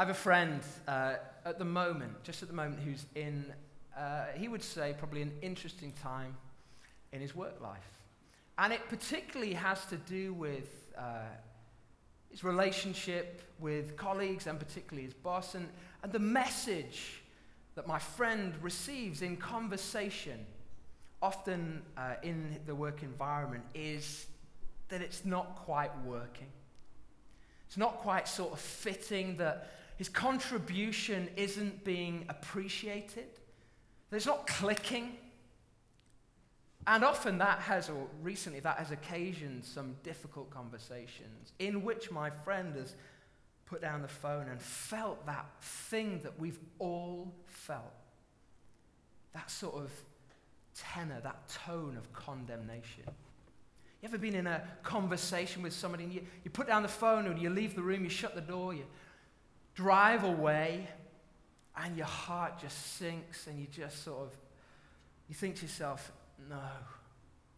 I have a friend uh, at the moment, just at the moment, who's in, uh, he would say, probably an interesting time in his work life. And it particularly has to do with uh, his relationship with colleagues and particularly his boss, and, and the message that my friend receives in conversation, often uh, in the work environment, is that it's not quite working. It's not quite sort of fitting that his contribution isn't being appreciated, it's not clicking. And often that has, or recently that has occasioned some difficult conversations in which my friend has put down the phone and felt that thing that we've all felt. That sort of tenor, that tone of condemnation. You ever been in a conversation with somebody and you, you put down the phone or you leave the room, you shut the door, you drive away, and your heart just sinks and you just sort of, you think to yourself, no,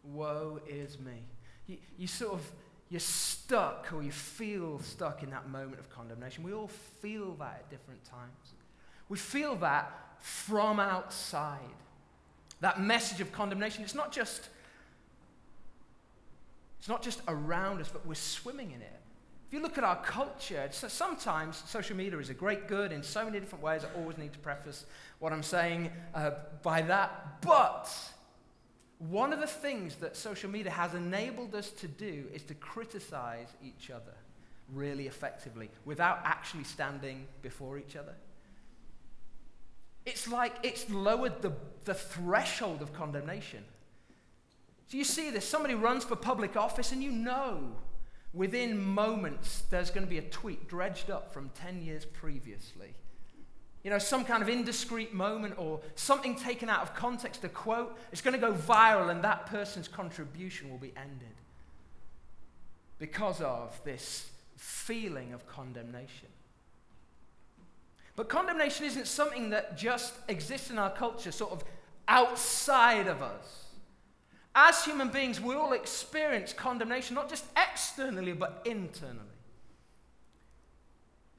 woe is me. You, you sort of, you're stuck or you feel stuck in that moment of condemnation. We all feel that at different times. We feel that from outside. That message of condemnation, it's not just it's not just around us, but we're swimming in it. If you look at our culture, sometimes social media is a great good in so many different ways. I always need to preface what I'm saying uh, by that. But one of the things that social media has enabled us to do is to criticize each other really effectively without actually standing before each other. It's like it's lowered the, the threshold of condemnation. So you see this somebody runs for public office, and you know Within moments, there's going to be a tweet dredged up from 10 years previously. You know, some kind of indiscreet moment or something taken out of context, a quote, it's going to go viral and that person's contribution will be ended because of this feeling of condemnation. But condemnation isn't something that just exists in our culture, sort of outside of us. As human beings, we all experience condemnation, not just externally, but internally.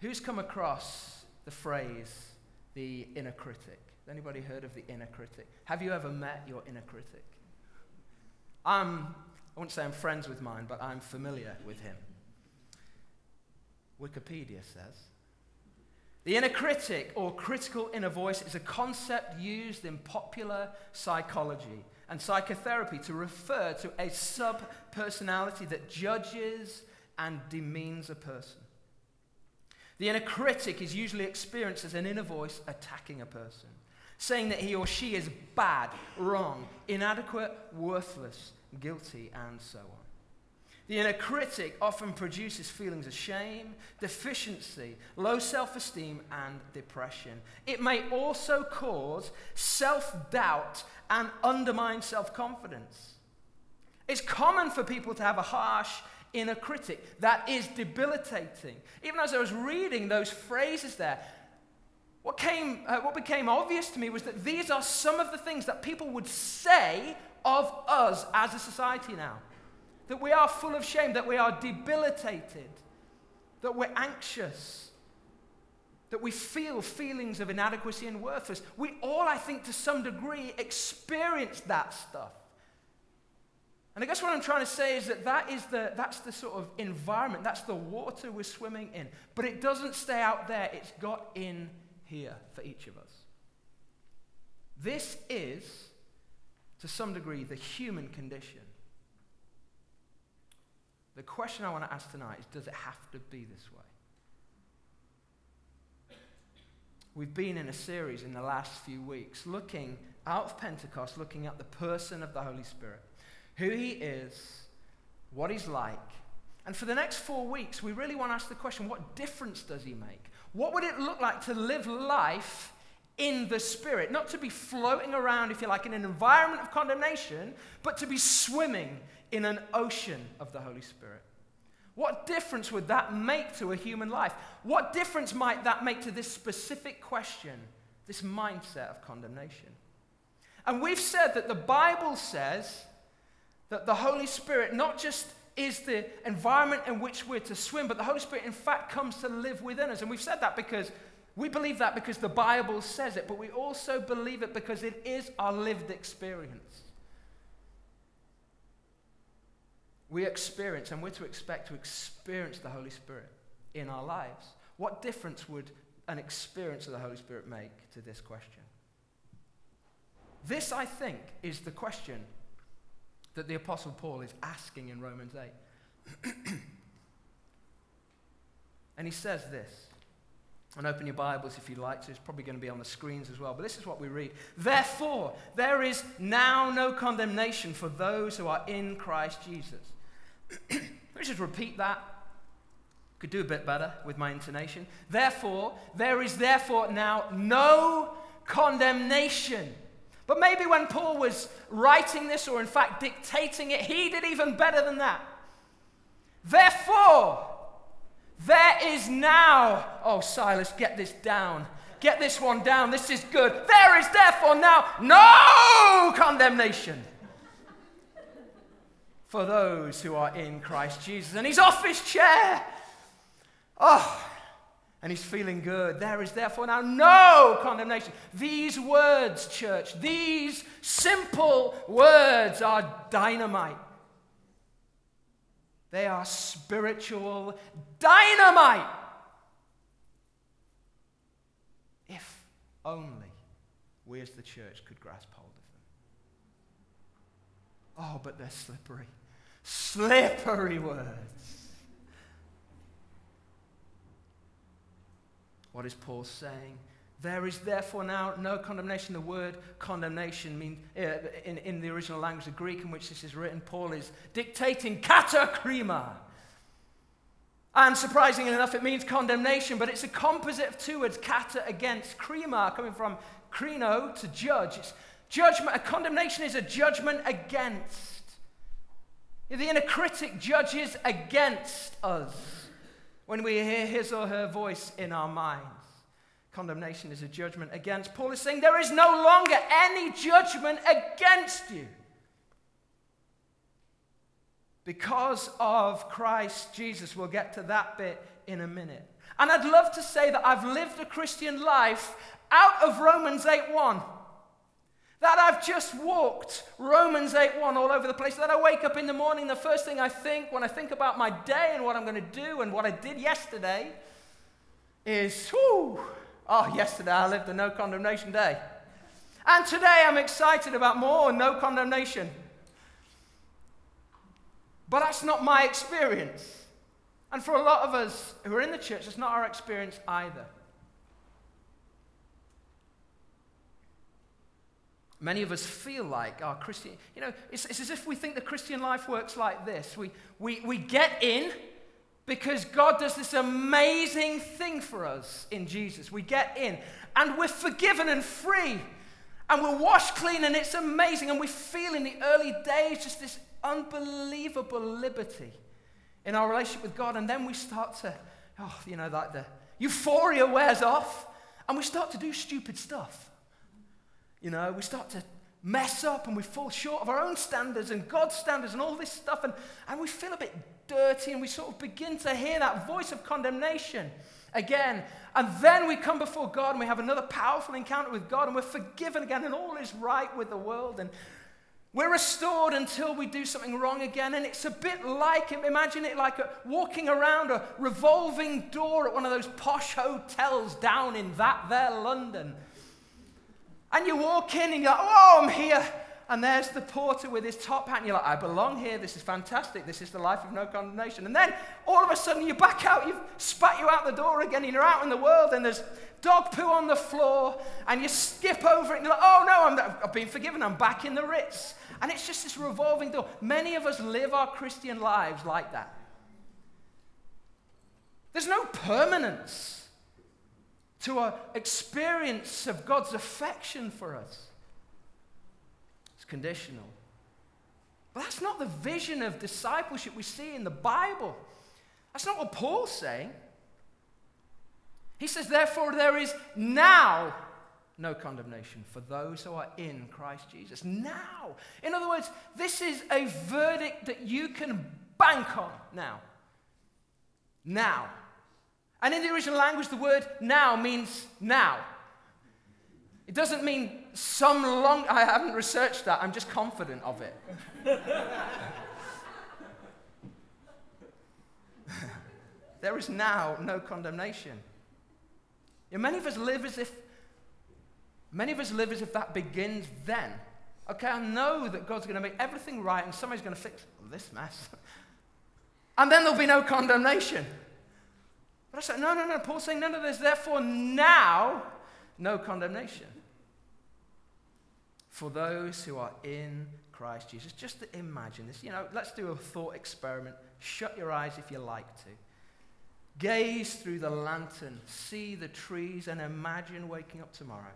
Who's come across the phrase, the inner critic? Anybody heard of the inner critic? Have you ever met your inner critic? I'm, I wouldn't say I'm friends with mine, but I'm familiar with him. Wikipedia says. The inner critic, or critical inner voice, is a concept used in popular psychology and psychotherapy to refer to a sub personality that judges and demeans a person. The inner critic is usually experienced as an inner voice attacking a person, saying that he or she is bad, wrong, inadequate, worthless, guilty, and so on. The inner critic often produces feelings of shame, deficiency, low self esteem, and depression. It may also cause self doubt and undermine self confidence. It's common for people to have a harsh inner critic that is debilitating. Even as I was reading those phrases there, what, came, uh, what became obvious to me was that these are some of the things that people would say of us as a society now. That we are full of shame, that we are debilitated, that we're anxious, that we feel feelings of inadequacy and worthless. We all, I think, to some degree, experience that stuff. And I guess what I'm trying to say is that, that is the, that's the sort of environment, that's the water we're swimming in. But it doesn't stay out there, it's got in here for each of us. This is, to some degree, the human condition. The question I want to ask tonight is does it have to be this way? We've been in a series in the last few weeks looking out of Pentecost, looking at the person of the Holy Spirit, who he is, what he's like. And for the next four weeks, we really want to ask the question what difference does he make? What would it look like to live life in the Spirit? Not to be floating around, if you like, in an environment of condemnation, but to be swimming in an ocean of the Holy Spirit. What difference would that make to a human life? What difference might that make to this specific question, this mindset of condemnation? And we've said that the Bible says that the Holy Spirit not just is the environment in which we're to swim, but the Holy Spirit, in fact, comes to live within us. And we've said that because we believe that because the Bible says it, but we also believe it because it is our lived experience. We experience, and we're to expect to experience the Holy Spirit in our lives. What difference would an experience of the Holy Spirit make to this question? This, I think, is the question that the Apostle Paul is asking in Romans 8. and he says this. And open your Bibles if you like to. It's probably going to be on the screens as well. But this is what we read. Therefore, there is now no condemnation for those who are in Christ Jesus. Let's just repeat that. Could do a bit better with my intonation. Therefore, there is therefore now no condemnation but maybe when Paul was writing this, or in fact dictating it, he did even better than that. Therefore, there is now, oh, Silas, get this down. Get this one down. This is good. There is therefore now no condemnation for those who are in Christ Jesus. And he's off his chair. Oh, and he's feeling good. There is therefore now no condemnation. These words, church, these simple words are dynamite. They are spiritual dynamite. If only we as the church could grasp hold of them. Oh, but they're slippery. Slippery words. What is Paul saying? There is therefore now no condemnation. The word condemnation means, uh, in, in the original language, the Greek in which this is written, Paul is dictating katakrima. And surprisingly enough, it means condemnation, but it's a composite of two words, kata against, krima, coming from krino to judge. It's judgment. A condemnation is a judgment against. The inner critic judges against us when we hear his or her voice in our minds. Condemnation is a judgment against. Paul is saying there is no longer any judgment against you. Because of Christ Jesus. We'll get to that bit in a minute. And I'd love to say that I've lived a Christian life out of Romans 8 1. That I've just walked Romans 8 1 all over the place. That I wake up in the morning, the first thing I think when I think about my day and what I'm going to do and what I did yesterday is, oh, yesterday I lived a no condemnation day. And today I'm excited about more no condemnation. But that's not my experience. And for a lot of us who are in the church, it's not our experience either. Many of us feel like our Christian, you know, it's, it's as if we think the Christian life works like this. We, we, we get in because God does this amazing thing for us in Jesus. We get in and we're forgiven and free and we're washed clean and it's amazing. And we feel in the early days just this unbelievable liberty in our relationship with God. And then we start to, oh, you know, like the euphoria wears off and we start to do stupid stuff. You know, we start to mess up and we fall short of our own standards and God's standards and all this stuff, and, and we feel a bit dirty and we sort of begin to hear that voice of condemnation again. And then we come before God and we have another powerful encounter with God and we're forgiven again and all is right with the world. And we're restored until we do something wrong again. And it's a bit like, imagine it like a, walking around a revolving door at one of those posh hotels down in that there London. And you walk in and you're like, oh, I'm here. And there's the porter with his top hat, and you're like, I belong here. This is fantastic. This is the life of no condemnation. And then all of a sudden you're back out. You've spat you out the door again, and you're out in the world, and there's dog poo on the floor, and you skip over it, and you're like, oh no, i have been forgiven. I'm back in the Ritz. And it's just this revolving door. Many of us live our Christian lives like that. There's no permanence to an experience of God's affection for us. It's conditional. But that's not the vision of discipleship we see in the Bible. That's not what Paul's saying. He says, therefore, there is now no condemnation for those who are in Christ Jesus. Now. In other words, this is a verdict that you can bank on now. Now. And in the original language, the word now means now. It doesn't mean some long, I haven't researched that, I'm just confident of it. there is now no condemnation. Many of us live as if, many of us live as if that begins then. Okay, I know that God's going to make everything right and somebody's going to fix this mess. and then there'll be no condemnation. But I said, no, no, no. Paul's saying, no, no, there's therefore now no condemnation for those who are in Christ Jesus. Just imagine this. You know, let's do a thought experiment. Shut your eyes if you like to. Gaze through the lantern, see the trees, and imagine waking up tomorrow.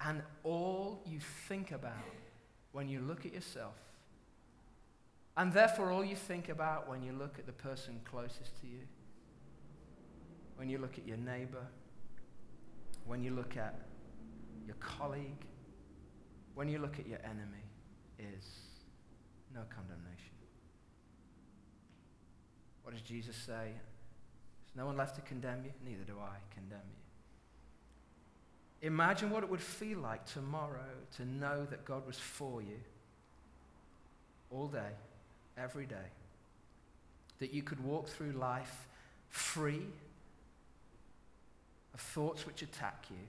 And all you think about when you look at yourself, and therefore all you think about when you look at the person closest to you, when you look at your neighbor, when you look at your colleague, when you look at your enemy, is no condemnation. What does Jesus say? There's no one left to condemn you, neither do I condemn you. Imagine what it would feel like tomorrow to know that God was for you all day, every day. That you could walk through life free of thoughts which attack you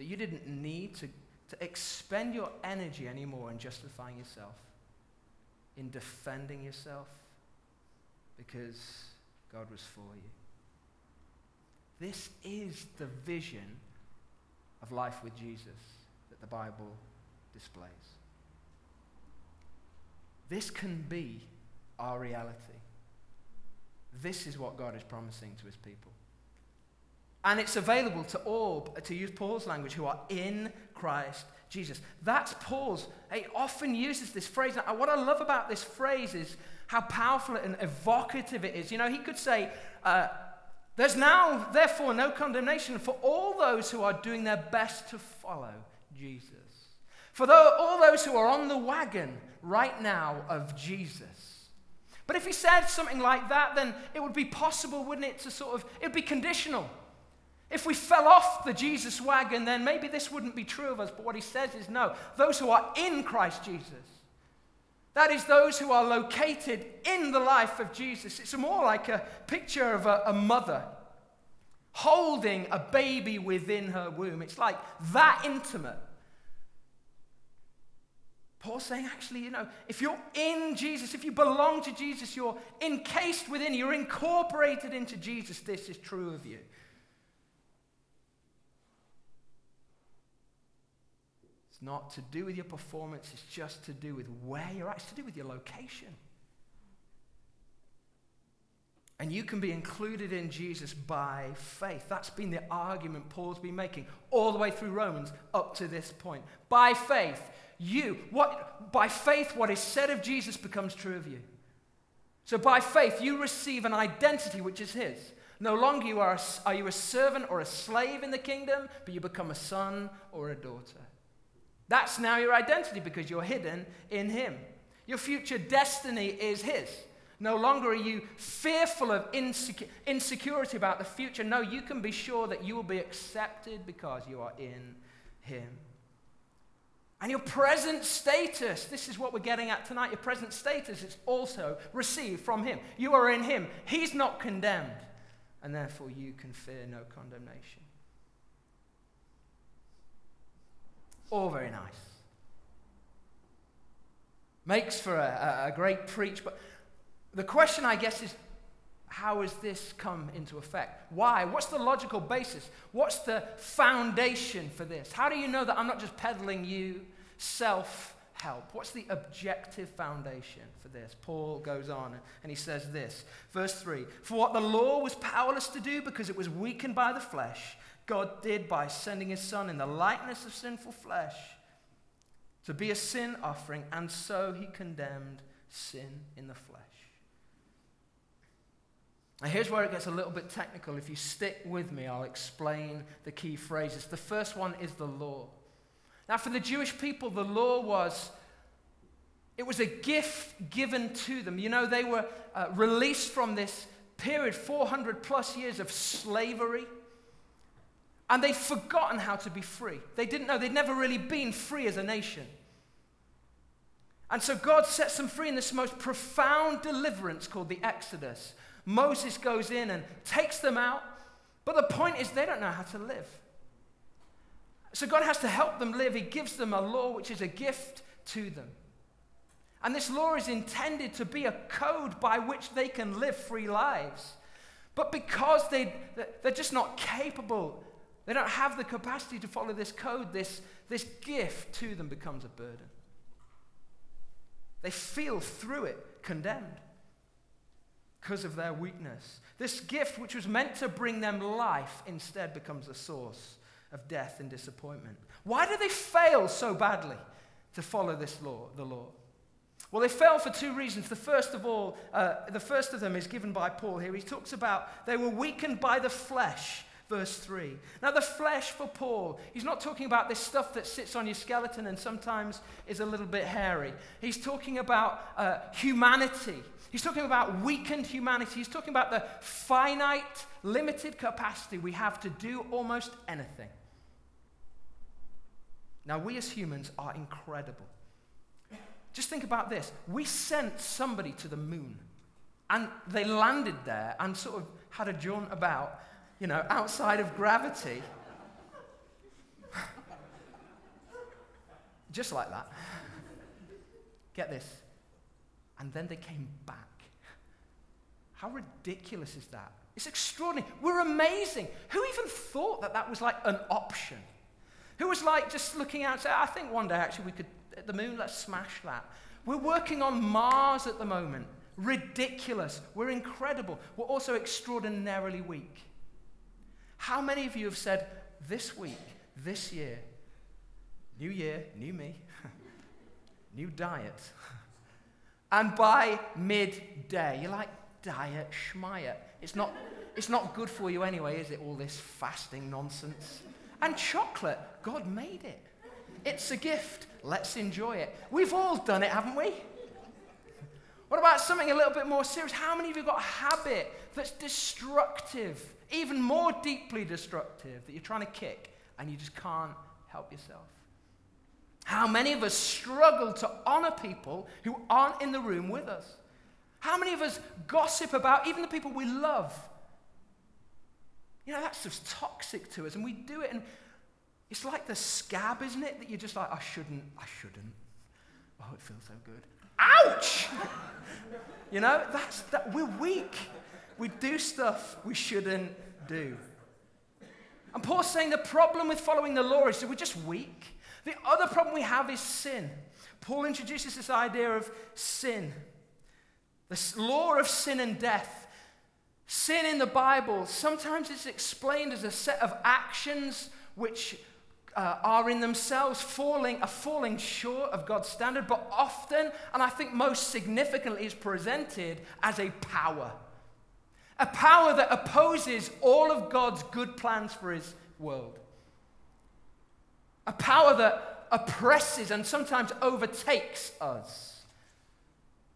that you didn't need to, to expend your energy anymore in justifying yourself, in defending yourself, because God was for you. This is the vision of life with Jesus that the Bible displays. This can be our reality. This is what God is promising to his people. And it's available to all, to use Paul's language, who are in Christ Jesus. That's Paul's. He often uses this phrase. Now, what I love about this phrase is how powerful and evocative it is. You know, he could say, uh, There's now, therefore, no condemnation for all those who are doing their best to follow Jesus. For though, all those who are on the wagon right now of Jesus. But if he said something like that, then it would be possible, wouldn't it, to sort of, it would be conditional. If we fell off the Jesus wagon, then maybe this wouldn't be true of us. But what he says is no, those who are in Christ Jesus. That is, those who are located in the life of Jesus. It's more like a picture of a, a mother holding a baby within her womb. It's like that intimate. Paul's saying, actually, you know, if you're in Jesus, if you belong to Jesus, you're encased within, you're incorporated into Jesus, this is true of you. It's not to do with your performance, it's just to do with where you're at, it's to do with your location. And you can be included in Jesus by faith. That's been the argument Paul's been making all the way through Romans up to this point. By faith, you, what, by faith, what is said of Jesus becomes true of you. So by faith, you receive an identity which is his. No longer you are, a, are you a servant or a slave in the kingdom, but you become a son or a daughter. That's now your identity because you're hidden in Him. Your future destiny is His. No longer are you fearful of insecurity about the future. No, you can be sure that you will be accepted because you are in Him. And your present status, this is what we're getting at tonight. Your present status is also received from Him. You are in Him. He's not condemned. And therefore, you can fear no condemnation. All very nice. Makes for a, a great preach, but the question, I guess, is how has this come into effect? Why? What's the logical basis? What's the foundation for this? How do you know that I'm not just peddling you self help? What's the objective foundation for this? Paul goes on and he says this, verse 3 For what the law was powerless to do because it was weakened by the flesh, God did by sending his Son in the likeness of sinful flesh to be a sin offering, and so he condemned sin in the flesh. Now, here's where it gets a little bit technical. If you stick with me, I'll explain the key phrases. The first one is the law. Now, for the Jewish people, the law was It was a gift given to them. You know, they were uh, released from this period, 400 plus years of slavery. And they'd forgotten how to be free. They didn't know, they'd never really been free as a nation. And so God sets them free in this most profound deliverance called the Exodus. Moses goes in and takes them out, but the point is they don't know how to live. So God has to help them live. He gives them a law which is a gift to them. And this law is intended to be a code by which they can live free lives. But because they, they're just not capable, they don't have the capacity to follow this code, this, this gift to them becomes a burden. They feel through it condemned because of their weakness. This gift, which was meant to bring them life, instead becomes a source of death and disappointment. Why do they fail so badly to follow this law, the law? Well, they fail for two reasons. The first of all, uh, the first of them is given by Paul here. He talks about they were weakened by the flesh, verse 3. Now, the flesh for Paul, he's not talking about this stuff that sits on your skeleton and sometimes is a little bit hairy. He's talking about uh, humanity. He's talking about weakened humanity. He's talking about the finite, limited capacity we have to do almost anything. Now, we as humans are incredible. Just think about this. We sent somebody to the moon, and they landed there and sort of had a jaunt about, you know, outside of gravity. Just like that. Get this. And then they came back. How ridiculous is that? It's extraordinary. We're amazing. Who even thought that that was like an option? Who was like just looking out and I think one day actually we could, the moon, let's smash that. We're working on Mars at the moment. Ridiculous. We're incredible. We're also extraordinarily weak. How many of you have said, this week, this year, new year, new me, new diet, and by midday, you're like, diet schmiet. It's not, it's not good for you anyway, is it? All this fasting nonsense. And chocolate, God made it. It's a gift. Let's enjoy it. We've all done it, haven't we? What about something a little bit more serious? How many of you got a habit that's destructive, even more deeply destructive, that you're trying to kick and you just can't help yourself? How many of us struggle to honor people who aren't in the room with us? How many of us gossip about even the people we love you know, that's just toxic to us. And we do it, and it's like the scab, isn't it? That you're just like, I shouldn't, I shouldn't. Oh, it feels so good. Ouch! you know, that's that we're weak. We do stuff we shouldn't do. And Paul's saying the problem with following the law is that we're just weak. The other problem we have is sin. Paul introduces this idea of sin, the law of sin and death. Sin in the Bible, sometimes it's explained as a set of actions which uh, are in themselves falling, are falling short of God's standard, but often, and I think most significantly, is presented as a power. A power that opposes all of God's good plans for his world. A power that oppresses and sometimes overtakes us.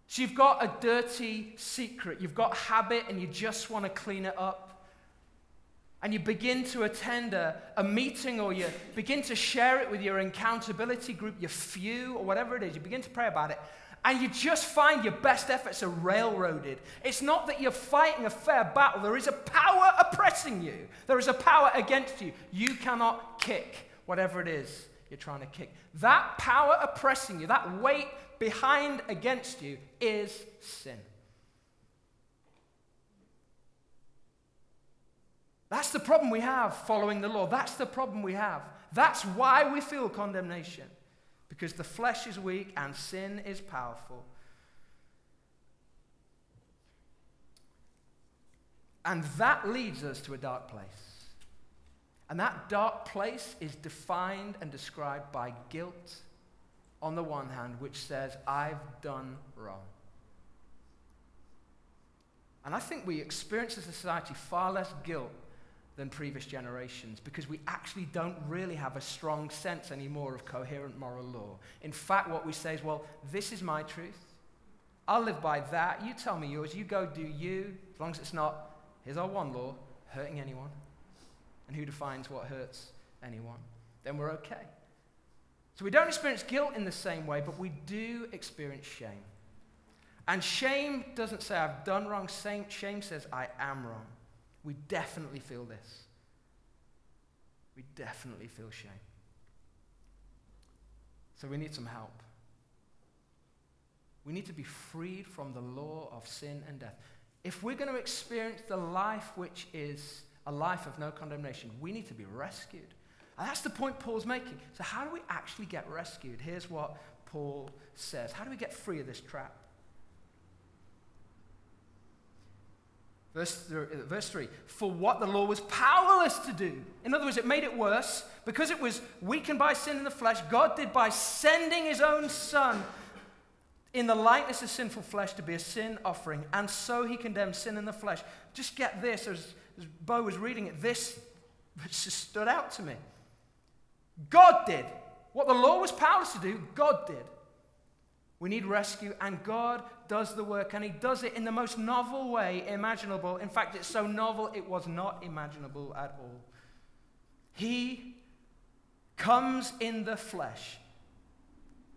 So you've got a dirty secret, you've got habit, and you just want to clean it up. And you begin to attend a, a meeting or you begin to share it with your accountability group, your few, or whatever it is. You begin to pray about it. And you just find your best efforts are railroaded. It's not that you're fighting a fair battle. There is a power oppressing you, there is a power against you. You cannot kick whatever it is you're trying to kick. That power oppressing you, that weight behind against you is sin. That's the problem we have following the law. That's the problem we have. That's why we feel condemnation. Because the flesh is weak and sin is powerful. And that leads us to a dark place. And that dark place is defined and described by guilt on the one hand, which says, I've done wrong. And I think we experience as a society far less guilt than previous generations because we actually don't really have a strong sense anymore of coherent moral law. In fact, what we say is, well, this is my truth. I'll live by that. You tell me yours. You go do you, as long as it's not, here's our one law, hurting anyone. And who defines what hurts anyone? Then we're okay. So we don't experience guilt in the same way, but we do experience shame. And shame doesn't say I've done wrong, shame says I am wrong. We definitely feel this. We definitely feel shame. So we need some help. We need to be freed from the law of sin and death. If we're going to experience the life which is a life of no condemnation, we need to be rescued. And that's the point Paul's making. So, how do we actually get rescued? Here's what Paul says How do we get free of this trap? Verse, uh, verse 3 For what the law was powerless to do. In other words, it made it worse. Because it was weakened by sin in the flesh, God did by sending his own Son in the likeness of sinful flesh to be a sin offering. And so he condemned sin in the flesh. Just get this, as, as Bo was reading it, this just stood out to me. God did. What the law was powerless to do, God did. We need rescue, and God does the work, and He does it in the most novel way imaginable. In fact, it's so novel it was not imaginable at all. He comes in the flesh,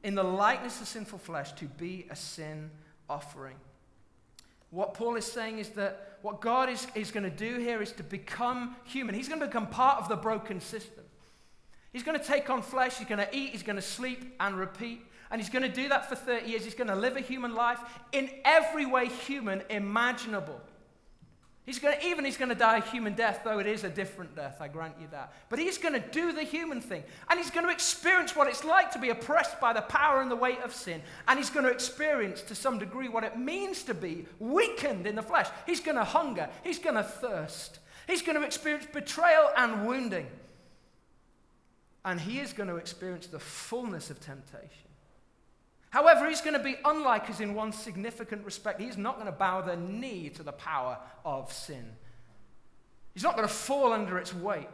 in the likeness of sinful flesh, to be a sin offering. What Paul is saying is that what God is, is going to do here is to become human. He's going to become part of the broken system. He's going to take on flesh, he's going to eat, he's going to sleep and repeat. And he's going to do that for 30 years. He's going to live a human life in every way human imaginable. He's going to, even he's going to die a human death, though it is a different death, I grant you that. But he's going to do the human thing. And he's going to experience what it's like to be oppressed by the power and the weight of sin. And he's going to experience, to some degree, what it means to be weakened in the flesh. He's going to hunger. He's going to thirst. He's going to experience betrayal and wounding. And he is going to experience the fullness of temptation. However, he's going to be unlike us in one significant respect. He's not going to bow the knee to the power of sin, he's not going to fall under its weight.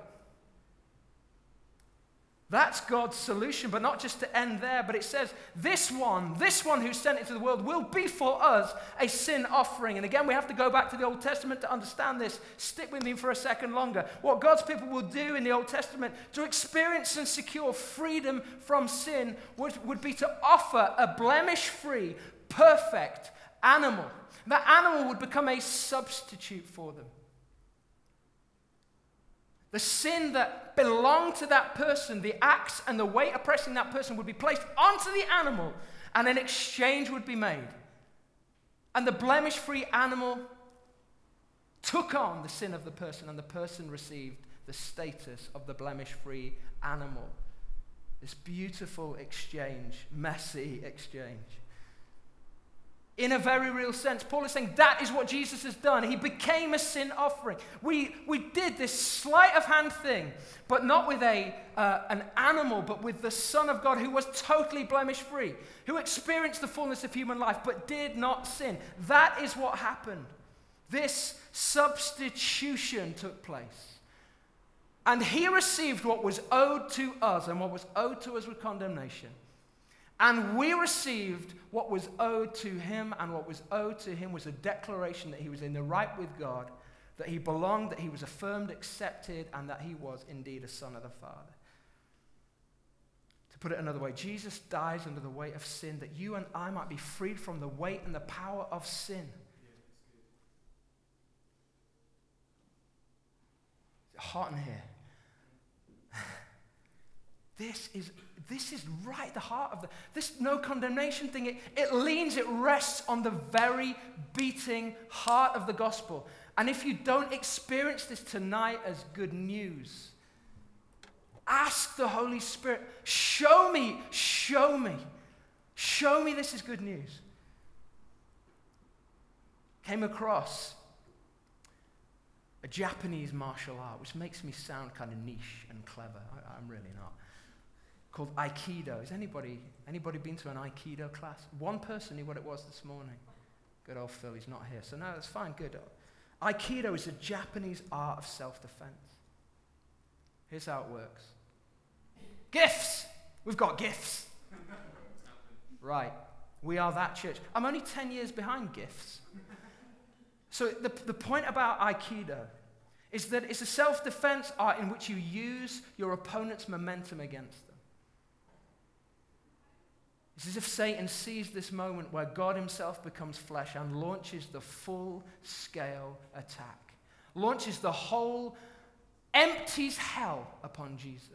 That's God's solution, but not just to end there, but it says, This one, this one who sent into the world will be for us a sin offering. And again, we have to go back to the Old Testament to understand this. Stick with me for a second longer. What God's people will do in the Old Testament to experience and secure freedom from sin would, would be to offer a blemish free, perfect animal. That animal would become a substitute for them. The sin that belonged to that person, the axe and the weight oppressing that person would be placed onto the animal, and an exchange would be made. And the blemish free animal took on the sin of the person, and the person received the status of the blemish free animal. This beautiful exchange, messy exchange in a very real sense. Paul is saying that is what Jesus has done. He became a sin offering. We, we did this sleight of hand thing, but not with a, uh, an animal, but with the Son of God who was totally blemish free, who experienced the fullness of human life, but did not sin. That is what happened. This substitution took place. And he received what was owed to us, and what was owed to us was condemnation. And we received what was owed to him, and what was owed to him was a declaration that he was in the right with God, that he belonged, that he was affirmed, accepted, and that he was indeed a son of the Father. To put it another way, Jesus dies under the weight of sin that you and I might be freed from the weight and the power of sin. Hot in here. This is, this is right at the heart of the, this no condemnation thing. It, it leans, it rests on the very beating heart of the gospel. And if you don't experience this tonight as good news, ask the Holy Spirit, show me, show me, show me this is good news. Came across a Japanese martial art, which makes me sound kind of niche and clever. I, I'm really not called Aikido. Has anybody, anybody been to an Aikido class? One person knew what it was this morning. Good old Phil, he's not here. So, no, that's fine, good. Aikido is a Japanese art of self defense. Here's how it works gifts. We've got gifts. right. We are that church. I'm only 10 years behind gifts. So, the, the point about Aikido is that it's a self defense art in which you use your opponent's momentum against them. It's as if Satan sees this moment where God himself becomes flesh and launches the full scale attack, launches the whole, empties hell upon Jesus.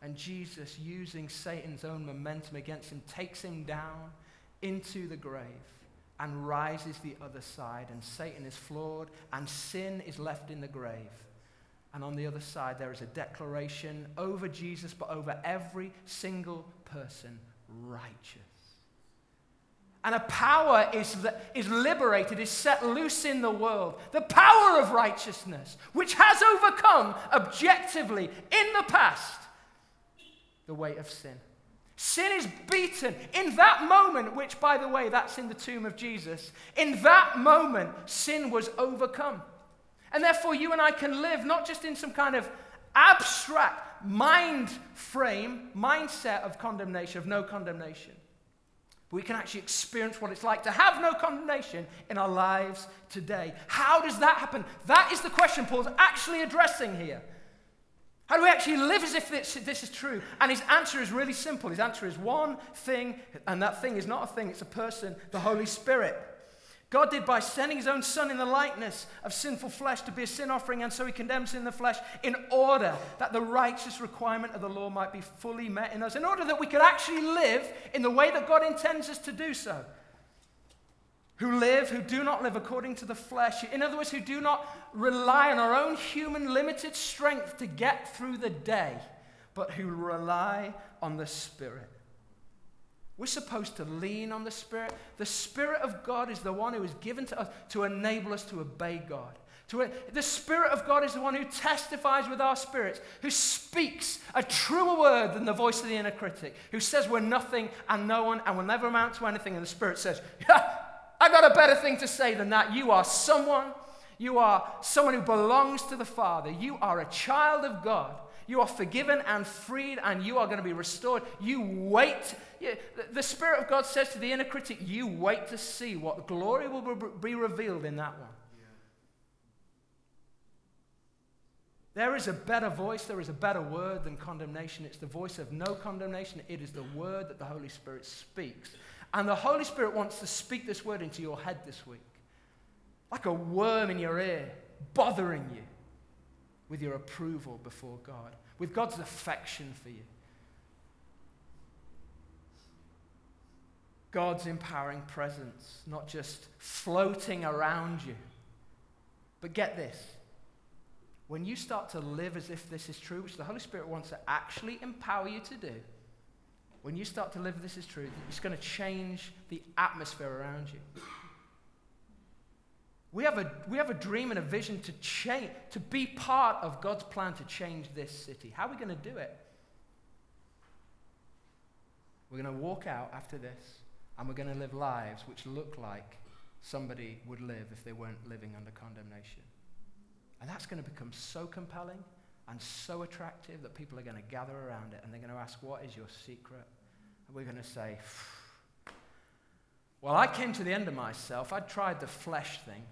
And Jesus, using Satan's own momentum against him, takes him down into the grave and rises the other side. And Satan is floored, and sin is left in the grave. And on the other side, there is a declaration over Jesus, but over every single person righteous. And a power is, is liberated, is set loose in the world. The power of righteousness, which has overcome objectively in the past the weight of sin. Sin is beaten. In that moment, which, by the way, that's in the tomb of Jesus, in that moment, sin was overcome. And therefore, you and I can live not just in some kind of abstract mind frame, mindset of condemnation, of no condemnation. We can actually experience what it's like to have no condemnation in our lives today. How does that happen? That is the question Paul's actually addressing here. How do we actually live as if this, this, is true? And his answer is really simple. His answer is one thing, and that thing is not a thing, it's a person, the Holy Spirit. God did by sending his own son in the likeness of sinful flesh to be a sin offering, and so he condemns sin in the flesh in order that the righteous requirement of the law might be fully met in us, in order that we could actually live in the way that God intends us to do so. Who live, who do not live according to the flesh. In other words, who do not rely on our own human limited strength to get through the day, but who rely on the Spirit. We're supposed to lean on the Spirit. The Spirit of God is the one who is given to us to enable us to obey God. To, the Spirit of God is the one who testifies with our spirits, who speaks a truer word than the voice of the inner critic, who says we're nothing and no one and will never amount to anything. And the Spirit says, yeah, I got a better thing to say than that. You are someone, you are someone who belongs to the Father. You are a child of God. You are forgiven and freed, and you are going to be restored. You wait. The Spirit of God says to the inner critic, You wait to see what glory will be revealed in that one. There is a better voice, there is a better word than condemnation. It's the voice of no condemnation. It is the word that the Holy Spirit speaks. And the Holy Spirit wants to speak this word into your head this week, like a worm in your ear, bothering you with your approval before God, with God's affection for you. God's empowering presence, not just floating around you. But get this when you start to live as if this is true, which the Holy Spirit wants to actually empower you to do, when you start to live this is true, it's going to change the atmosphere around you. We have, a, we have a dream and a vision to change, to be part of God's plan to change this city. How are we going to do it? We're going to walk out after this and we're going to live lives which look like somebody would live if they weren't living under condemnation. And that's going to become so compelling and so attractive that people are going to gather around it and they're going to ask, What is your secret? And we're going to say, Well, I came to the end of myself. I tried the flesh thing.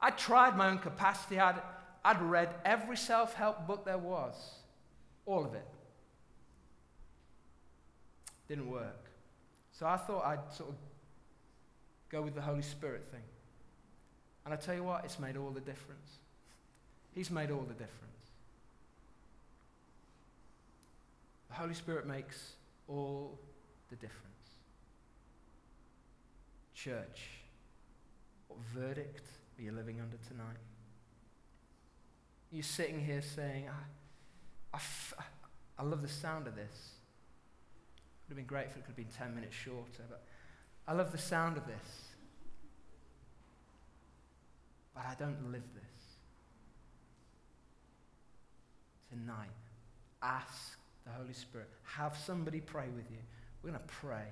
I tried my own capacity. I'd, I'd read every self help book there was, all of it. Didn't work. So I thought I'd sort of go with the Holy Spirit thing. And I tell you what, it's made all the difference. He's made all the difference. The Holy Spirit makes all the difference. Church, what verdict are you living under tonight? You're sitting here saying, I, I, f- I love the sound of this. It would have been great if it could have been 10 minutes shorter, but I love the sound of this. But I don't live this. Tonight, ask the Holy Spirit. Have somebody pray with you. We're going to pray.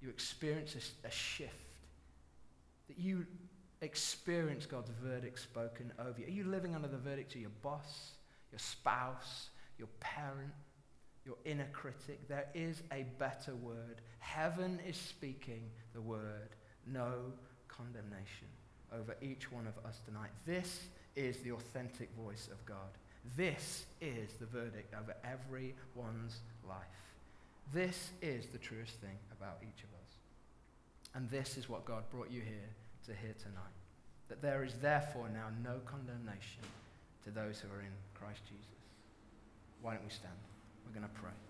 You experience a, a shift that you experience God's verdict spoken over you. Are you living under the verdict of your boss, your spouse, your parent, your inner critic? There is a better word. Heaven is speaking the word, no condemnation over each one of us tonight. This is the authentic voice of God. This is the verdict over everyone's life. This is the truest thing about each of us. And this is what God brought you here to hear tonight. That there is therefore now no condemnation to those who are in Christ Jesus. Why don't we stand? We're going to pray.